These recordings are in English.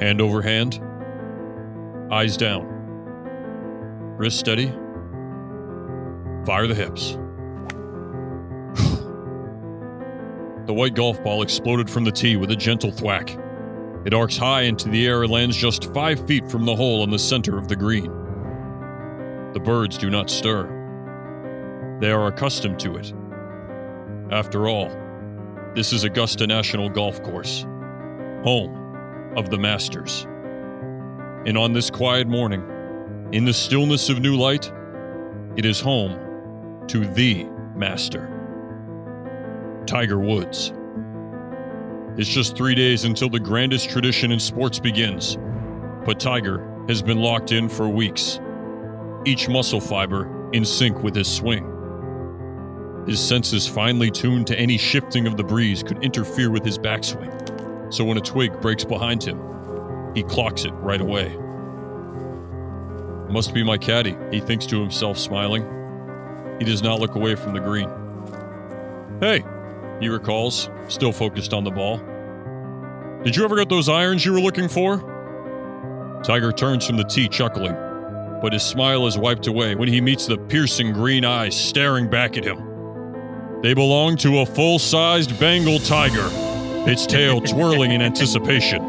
Hand over hand, eyes down, wrist steady, fire the hips. the white golf ball exploded from the tee with a gentle thwack. It arcs high into the air and lands just five feet from the hole in the center of the green. The birds do not stir. They are accustomed to it. After all, this is Augusta National Golf Course, home of the Masters. And on this quiet morning, in the stillness of new light, it is home to the Master, Tiger Woods. It's just three days until the grandest tradition in sports begins, but Tiger has been locked in for weeks, each muscle fiber in sync with his swing. His senses finely tuned to any shifting of the breeze could interfere with his backswing, so when a twig breaks behind him, he clocks it right away. Must be my caddy, he thinks to himself, smiling. He does not look away from the green. Hey, he recalls, still focused on the ball. Did you ever get those irons you were looking for? Tiger turns from the tee, chuckling, but his smile is wiped away when he meets the piercing green eyes staring back at him. They belong to a full sized Bengal tiger, its tail twirling in anticipation.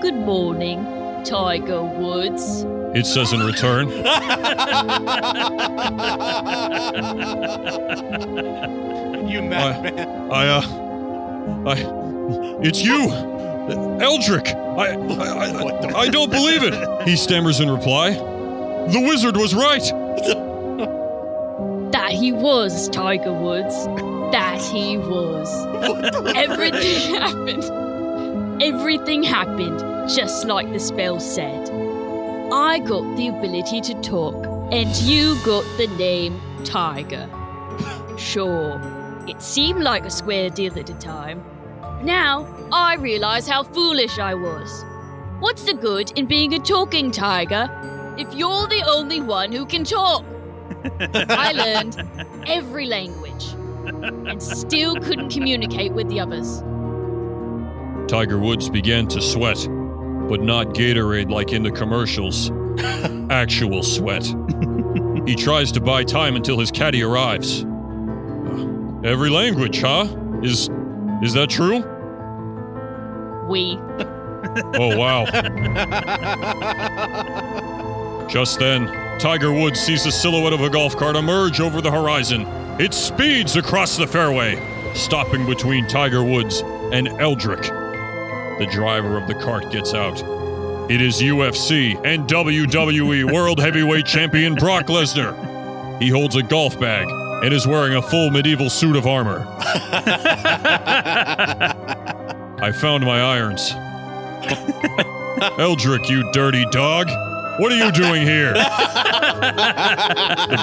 Good morning, Tiger Woods. It says in return. you madman. I, uh, I, it's you, Eldrick. I, I, I, I don't believe it. He stammers in reply. The wizard was right. That he was, Tiger Woods. That he was. Everything happened. Everything happened just like the spell said. I got the ability to talk, and you got the name Tiger. Sure, it seemed like a square deal at the time. Now, I realize how foolish I was. What's the good in being a talking tiger if you're the only one who can talk? I learned every language and still couldn't communicate with the others. Tiger Woods began to sweat, but not Gatorade like in the commercials. Actual sweat. he tries to buy time until his caddy arrives. Uh, every language, huh? Is is that true? We. Oh wow. Just then, Tiger Woods sees the silhouette of a golf cart emerge over the horizon. It speeds across the fairway, stopping between Tiger Woods and Eldrick. The driver of the cart gets out. It is UFC and WWE World Heavyweight Champion Brock Lesnar. He holds a golf bag and is wearing a full medieval suit of armor. I found my irons. Eldrick, you dirty dog! What are you doing here? the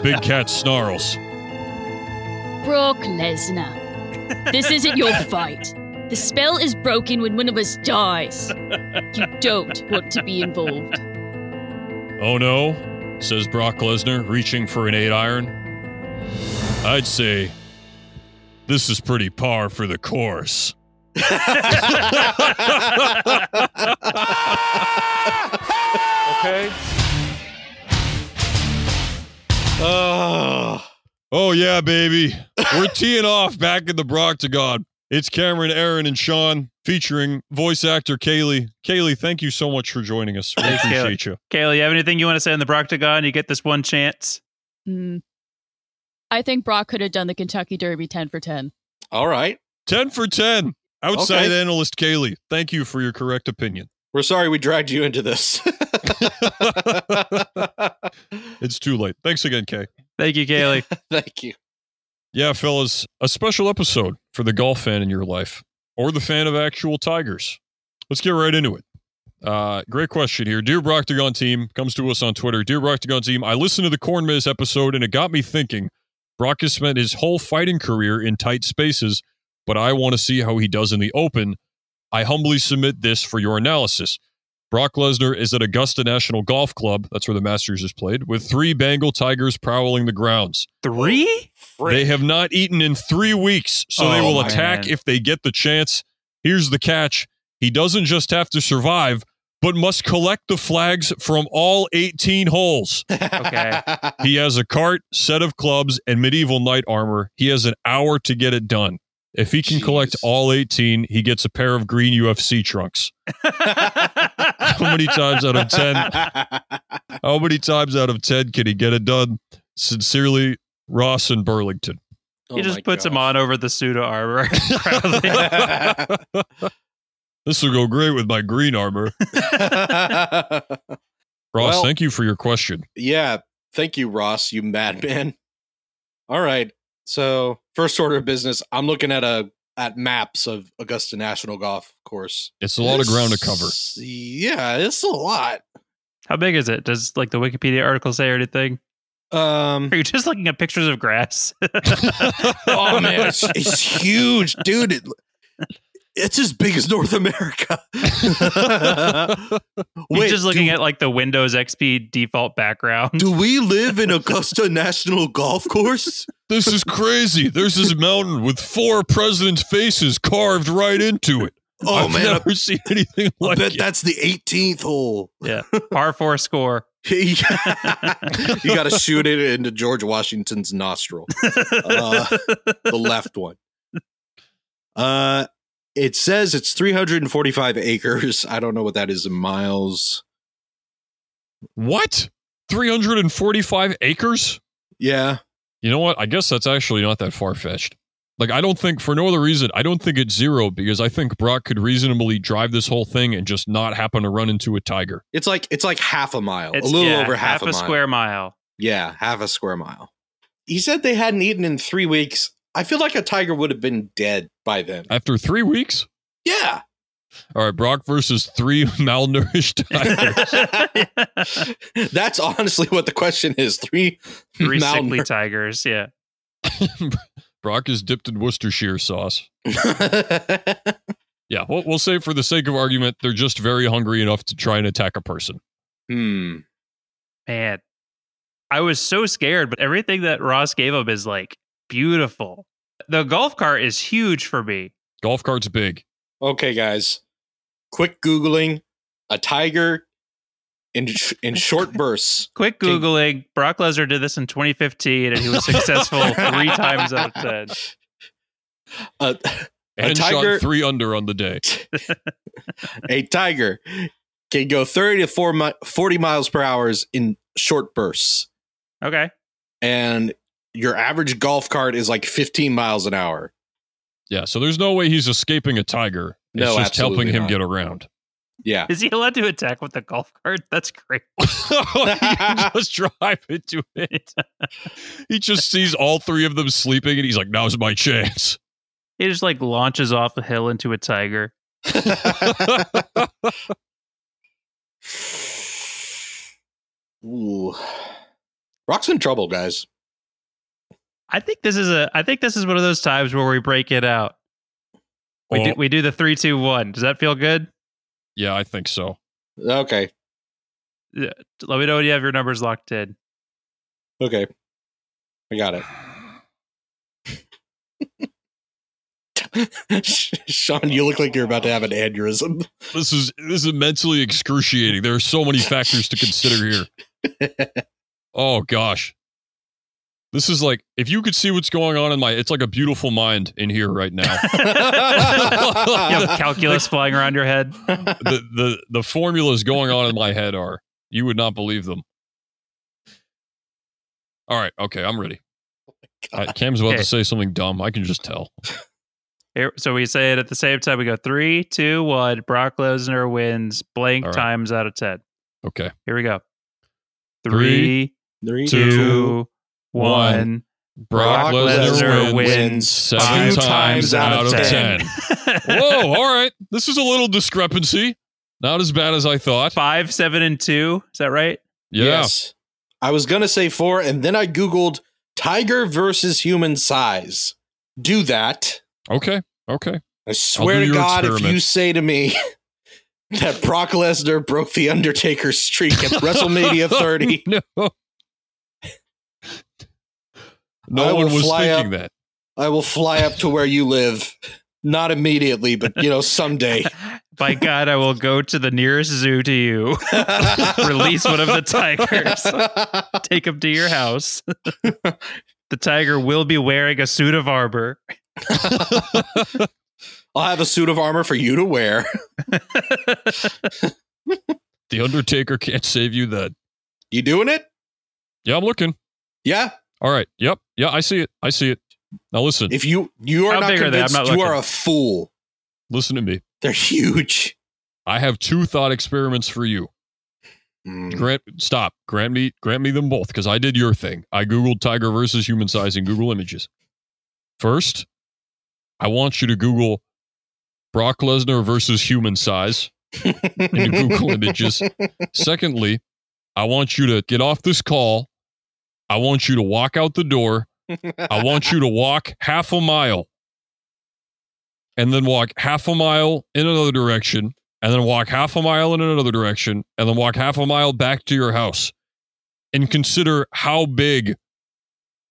big cat snarls. Brock Lesnar. This isn't your fight. The spell is broken when one of us dies. You don't want to be involved. Oh no, says Brock Lesnar, reaching for an eight iron. I'd say this is pretty par for the course. okay. Oh. Oh yeah, baby. We're teeing off back in the Broctagon. It's Cameron, Aaron, and Sean featuring voice actor Kaylee. Kaylee, thank you so much for joining us. We Thanks, Kaylee. appreciate you. Kayla, you have anything you want to say on the Broctagon? You get this one chance. Mm. I think Brock could have done the Kentucky Derby 10 for 10. All right. 10 for 10. Outside Okay. analyst Kaylee, thank you for your correct opinion. We're sorry we dragged you into this. It's too late. Thanks again, Kay. Thank you, Kaylee. Thank you. Yeah, fellas, a special episode for the golf fan in your life or the fan of actual Tigers. Let's get right into it. Uh, great question here. Dear Broctagon team comes to us on Twitter. Dear Broctagon team, I listened to the Corn Maze episode and it got me thinking. Brock has spent his whole fighting career in tight spaces, but I want to see how he does in the open. I humbly submit this for your analysis. Brock Lesnar is at Augusta National Golf Club, that's where the Masters is played, with three Bengal Tigers prowling the grounds. Three? They have not eaten in three weeks, so they Oh, will man. attack if they get the chance. Here's the catch he doesn't just have to survive, but must collect the flags from all 18 holes. Okay. He has a cart, set of clubs, and medieval knight armor. He has an hour to get it done. If he can collect all 18, he gets a pair of green UFC trunks. How many times out of 10? How many times out of 10 can he get it done? Sincerely, Ross and Burlington. Oh he just puts him on over the pseudo armor. This will go great with my green armor. Ross, Well- thank you for your question. yeah. Thank you, Ross, you madman. All right. So first order of business, I'm looking at a at maps of Augusta National Golf Course. It's a lot of ground to cover. Yeah, it's a lot. How big is it? Does like the Wikipedia article say or anything? Um Are you just looking at pictures of grass? oh man, it's, it's huge, dude. It, it's as big as North America. You're just looking do, at like the Windows XP default background. Do we live in Augusta National Golf Course? This is crazy. There's this mountain with four presidents' faces carved right into it. Oh I've man, I, never seen anything I like bet it. that's the 18th hole. Yeah. Par four score. you got to shoot it into George Washington's nostril, Uh, the left one. Uh, it says it's 345 acres. I don't know what that is in miles. What? 345 acres? Yeah, You know what? I guess that's actually not that far fetched. Like, I don't think, for no other reason, I don't think it's zero because I think Brock could reasonably drive this whole thing and just not happen to run into a tiger. it's like it's like half a mile, It's a little yeah, over half, a, mile. square mile. Yeah, half a square mile. He said they hadn't eaten in three weeks. I feel like a tiger would have been dead by then. After three weeks? Yeah. All right, Brock versus three malnourished tigers. That's honestly what the question is. Three, Three sickly tigers. Yeah. Brock is dipped in Worcestershire sauce. Yeah, we'll, we'll say for the sake of argument, they're just very hungry enough to try and attack a person. hmm. Man. I was so scared, but everything that Ross gave him is like beautiful. The golf cart is huge for me. Golf cart's big. Okay, guys. Quick googling a tiger in in short bursts. Quick Okay. Googling. Brock Lesnar did this in 2015 and he was successful three times out of 10. Uh, And tiger- shot three under on the day. a tiger can go 30 to 4 mi- 40 miles per hour in short bursts. Okay. And your average golf cart is like 15 miles an hour. Yeah, so there's no way he's escaping a tiger. It's No, just helping him not. get around. Yeah. Is he allowed to attack with the golf cart? That's great. Oh, he can just drive into it. He just sees all three of them sleeping and he's like, now's my chance. He just like launches off the hill into a tiger. Ooh. Rock's in trouble, guys. I think this is a I think this is one of those times where we break it out. We do we do the three, two, one. Does that feel good? yeah, I think so. Okay. Let me know when you have your numbers locked in. Okay. I got it. Sean, you look like you're about to have an aneurysm. This is this is mentally excruciating. There are so many factors to consider here. Oh gosh. This is like if you could see what's going on in my it's like a beautiful mind in here right now. You have calculus flying around your head. the the the formulas going on in my head are you would not believe them. All right, okay, I'm ready. Uh, Cam's about Okay. to say something dumb. I can just tell. Here, so we say it at the same time. We go three, two, one. Brock Lesnar wins blank All right. times out of ten. Okay. Here we go. Three, Three, Three, two, two, one. one. Brock, Brock Lesnar, Lesnar wins, wins seven five times, out of ten. ten. Whoa, all right. This is a little discrepancy. Not as bad as I thought. Five, seven, and two. Is that right? Yeah. Yes. I was going to say four, and then I Googled tiger versus human size. Do that. Okay. Okay. I swear to your God, if you say to me that Brock Lesnar broke the Undertaker streak at WrestleMania 30, no. No I one will was fly thinking up- that. I will fly up to where you live. Not immediately, but you know, someday. By God, I will go to the nearest zoo to you. Release one of the tigers. Take him to your house. the tiger will be wearing a suit of armor. I'll have a suit of armor for you to wear. The Undertaker can't save you then. You doing it? Yeah, I'm looking. Yeah. All right. Yep. Yeah, I see it. I see it. Now listen. If you you are How not big are? I'm convinced, not you are a fool. listen to me. They're huge. I have two thought experiments for you. Mm. Grant stop. Grant me grant me them both because I did your thing. I googled tiger versus human size in Google Images. First, I want you to Google Brock Lesnar versus human size into Google Images. Secondly, I want you to get off this call. I want you to walk out the door. I want you to walk half a mile and then walk half a mile in another direction and then walk half a mile in another direction and then walk half a mile back to your house and consider how big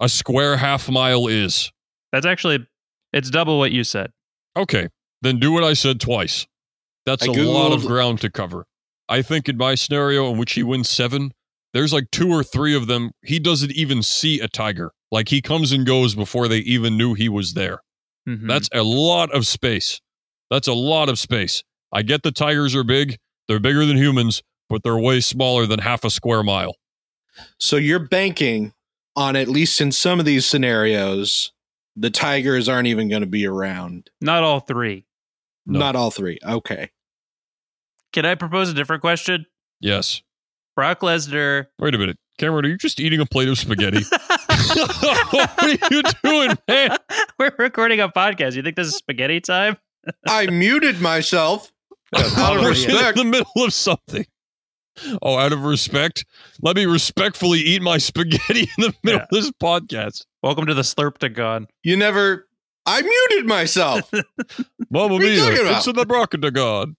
a square half mile is. That's actually it's double what you said. Okay, then do what I said twice. That's I a lot of ground to cover. I think in my scenario in which he wins seven, there's like two or three of them. He doesn't even see a tiger. Like he comes and goes before they even knew he was there. Mhm. That's a lot of space. That's a lot of space. I get the tigers are big. They're bigger than humans, but they're way smaller than half a square mile. So you're banking on at least in some of these scenarios, the tigers aren't even going to be around. not all three. No. Not all three. Okay. Can I propose a different question? Yes. Brock Lesnar. Wait a minute. Cameron, are you just eating a plate of spaghetti? what are you doing, man? We're recording a podcast. You think this is spaghetti time? I muted myself. Out of We're in the middle of something. Oh, out of respect, let me respectfully eat my spaghetti in the middle Yeah. of this podcast. Welcome to the Slurptagon. You never. I muted myself. Mamma What are you mia, talking about? it's in the Brockendagon.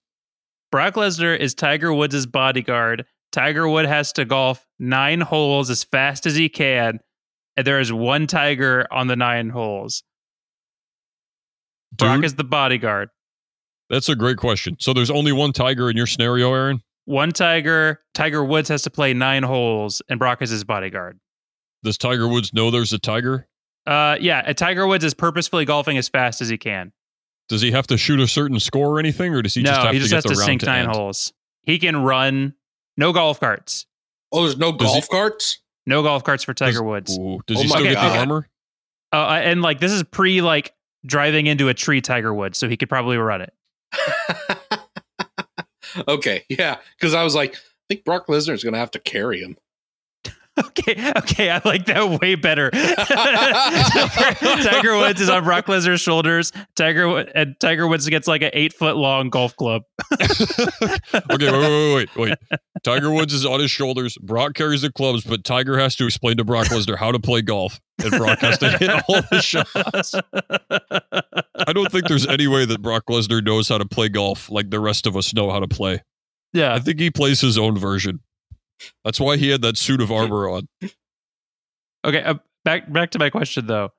Brock Lesnar is Tiger Woods' bodyguard. Tiger Wood has to golf nine holes as fast as he can, and there is one tiger on the nine holes. Brock is the bodyguard. that's a great question. So there's only one tiger in your scenario, Aaron? One tiger. Tiger Woods has to play nine holes, and Brock is his bodyguard. Does Tiger Woods know there's a tiger? Uh, yeah, Tiger Woods is purposefully golfing as fast as he can. Does he have to shoot a certain score or anything, or does he no, just have he to just get has the to sink to nine end? holes. He can run. No golf carts. Oh, there's no Does golf he- carts? No golf carts for Tiger Does- Woods. Ooh, does Oh he my still get God. the armor? Uh, and like this is pre like driving into a tree, Tiger Woods, so he could probably run it. okay. Yeah. Because I was like, I think Brock Lesnar is going to have to carry him. Okay, okay, I like that way better. Tiger, Woods is on Brock Lesnar's shoulders. Tiger and Tiger Woods gets like an eight foot long golf club. okay, wait, wait, wait, wait, wait. Tiger Woods is on his shoulders. Brock carries the clubs, but Tiger has to explain to Brock Lesnar how to play golf, and Brock has to hit all the shots. I don't think there's any way that Brock Lesnar knows how to play golf like the rest of us know how to play. yeah, I think he plays his own version. That's why he had that suit of armor on. Okay, uh, back back to my question though.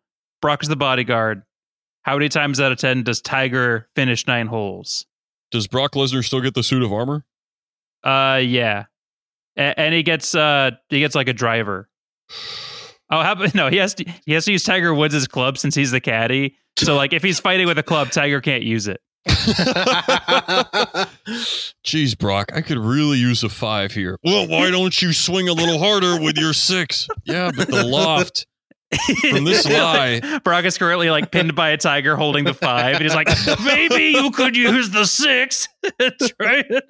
Brock is the bodyguard. How many times out of ten does Tiger finish nine holes? Does Brock Lesnar still get the suit of armor? Uh, yeah, A- and he gets uh he gets like a driver. Oh, how about no? He has to he has to use Tiger Woods' club since he's the caddy. So like if he's fighting with a club, Tiger can't use it. Jeez, Brock, I could really use a five here. Well, why don't you swing a little harder with your six? Yeah, but the loft from this lie. Brock is currently like pinned by a tiger holding the five, and he's like, maybe you could use the six. Try it.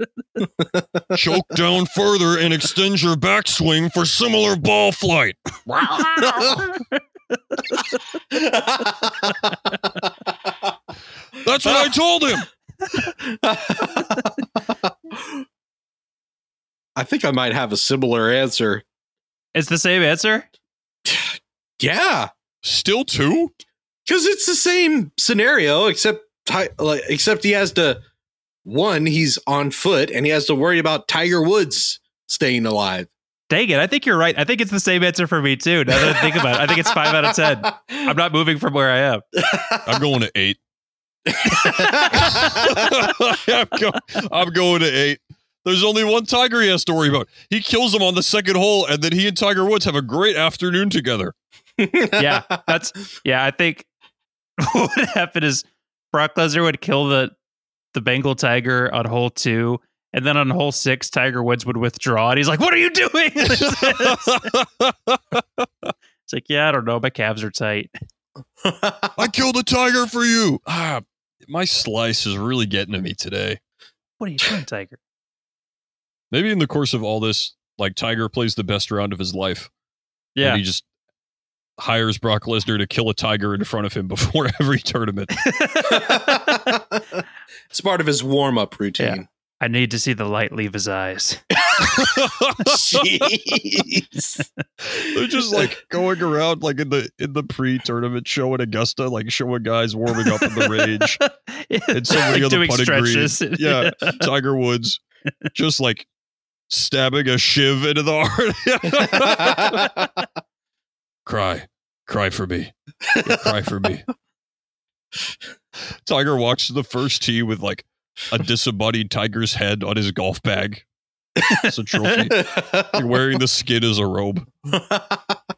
choke down further and extend your backswing for similar ball flight. That's what I told him. I think I might have a similar answer. It's the same answer. Yeah. Still two? because it's the same scenario except like except he has to one he's on foot and he has to worry about tiger woods staying alive Dang it! I think you're right. I think it's the same answer for me too. Now that I think about it, I think it's five out of ten. I'm not moving from where I am. I'm going to eight. I'm, go- I'm going to eight. There's only one tiger he has to worry about. He kills him on the second hole, and then he and Tiger Woods have a great afternoon together. yeah, that's yeah. I think what would happen is Brock Lesnar would kill the the Bengal Tiger on hole two, and then on hole six, Tiger Woods would withdraw, and he's like, "What are you doing?" it's like, yeah, I don't know, my calves are tight. I killed a tiger for you. Ah, my slice is really getting to me today. What are you doing, Tiger? Maybe in the course of all this, like Tiger plays the best round of his life. Yeah, And he just hires Brock Lesnar to kill a tiger in front of him before every tournament. it's part of his warm up routine. I need to see the light leave his eyes. Jeez. They're just like going around like in the in the pre-tournament show at Augusta, like showing guys warming up in the range. And somebody on the doing putting green. stretches. Yeah. Tiger Woods just like stabbing a shiv into the heart. cry. Cry for me. Yeah, cry for me. Tiger walks to the first tee with like a disembodied tiger's head on his golf bag. It's a trophy. Like wearing the skin as a robe.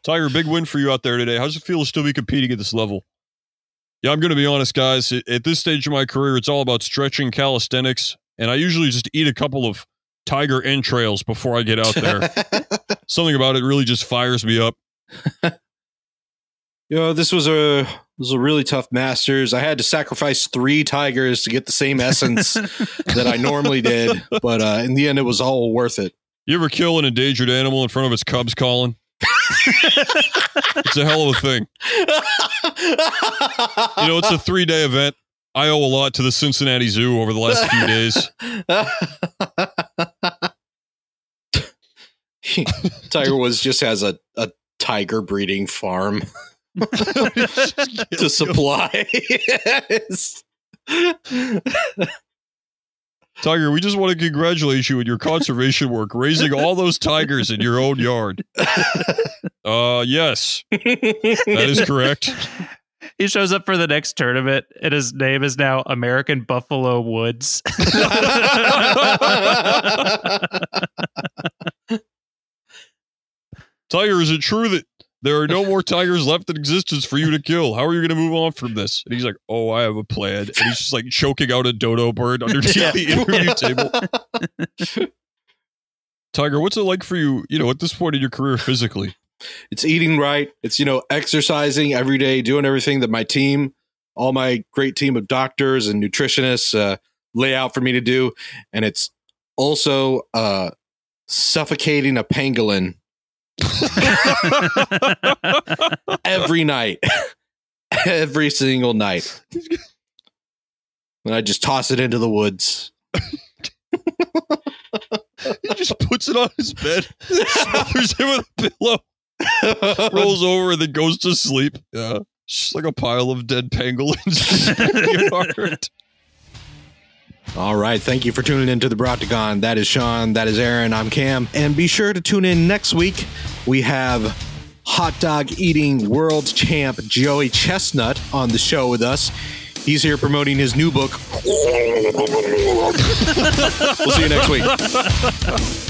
Tiger, big win for you out there today. How does it feel to still be competing at this level? Yeah, I'm going to be honest, guys. At- At this stage of my career, it's all about stretching calisthenics, and I usually just eat a couple of tiger entrails before I get out there. Something about it really just fires me up. you know, this was a this was a really tough Masters. I had to sacrifice three tigers to get the same essence that I normally did, but uh, in the end, it was all worth it. You ever kill an endangered animal in front of its cubs calling? It's a hell of a thing. You know, it's a three day event. I owe a lot to the Cincinnati Zoo over the last few days. Tiger Woods just has a, a tiger breeding farm to supply. Tiger, we just want to congratulate you on your conservation work, raising all those tigers in your own yard. Uh, yes, that is correct. he shows up for the next tournament, and his name is now American Buffalo Woods. Tiger, is it true that there are no more tigers left in existence for you to kill? How are you going to move on from this? And he's like, Oh, I have a plan. And he's just like choking out a dodo bird underneath Yeah. the interview table. Tiger, what's it like for you, you know, at this point in your career physically? it's eating right. It's, you know, exercising every day, doing everything that my team, all my great team of doctors and nutritionists uh, lay out for me to do. And it's also uh, suffocating a pangolin every night, every single night. And I just toss it into the woods. He just puts it on his bed, smothers him with a pillow, rolls over, and then goes to sleep. Yeah. Just like a pile of dead pangolins. All right. Thank you for tuning in to the Broctagon. That is Sean. That is Aaron. I'm Cam. And be sure to tune in next week. We have hot dog eating world champ Joey Chestnut on the show with us. He's here promoting his new book. we'll see you next week.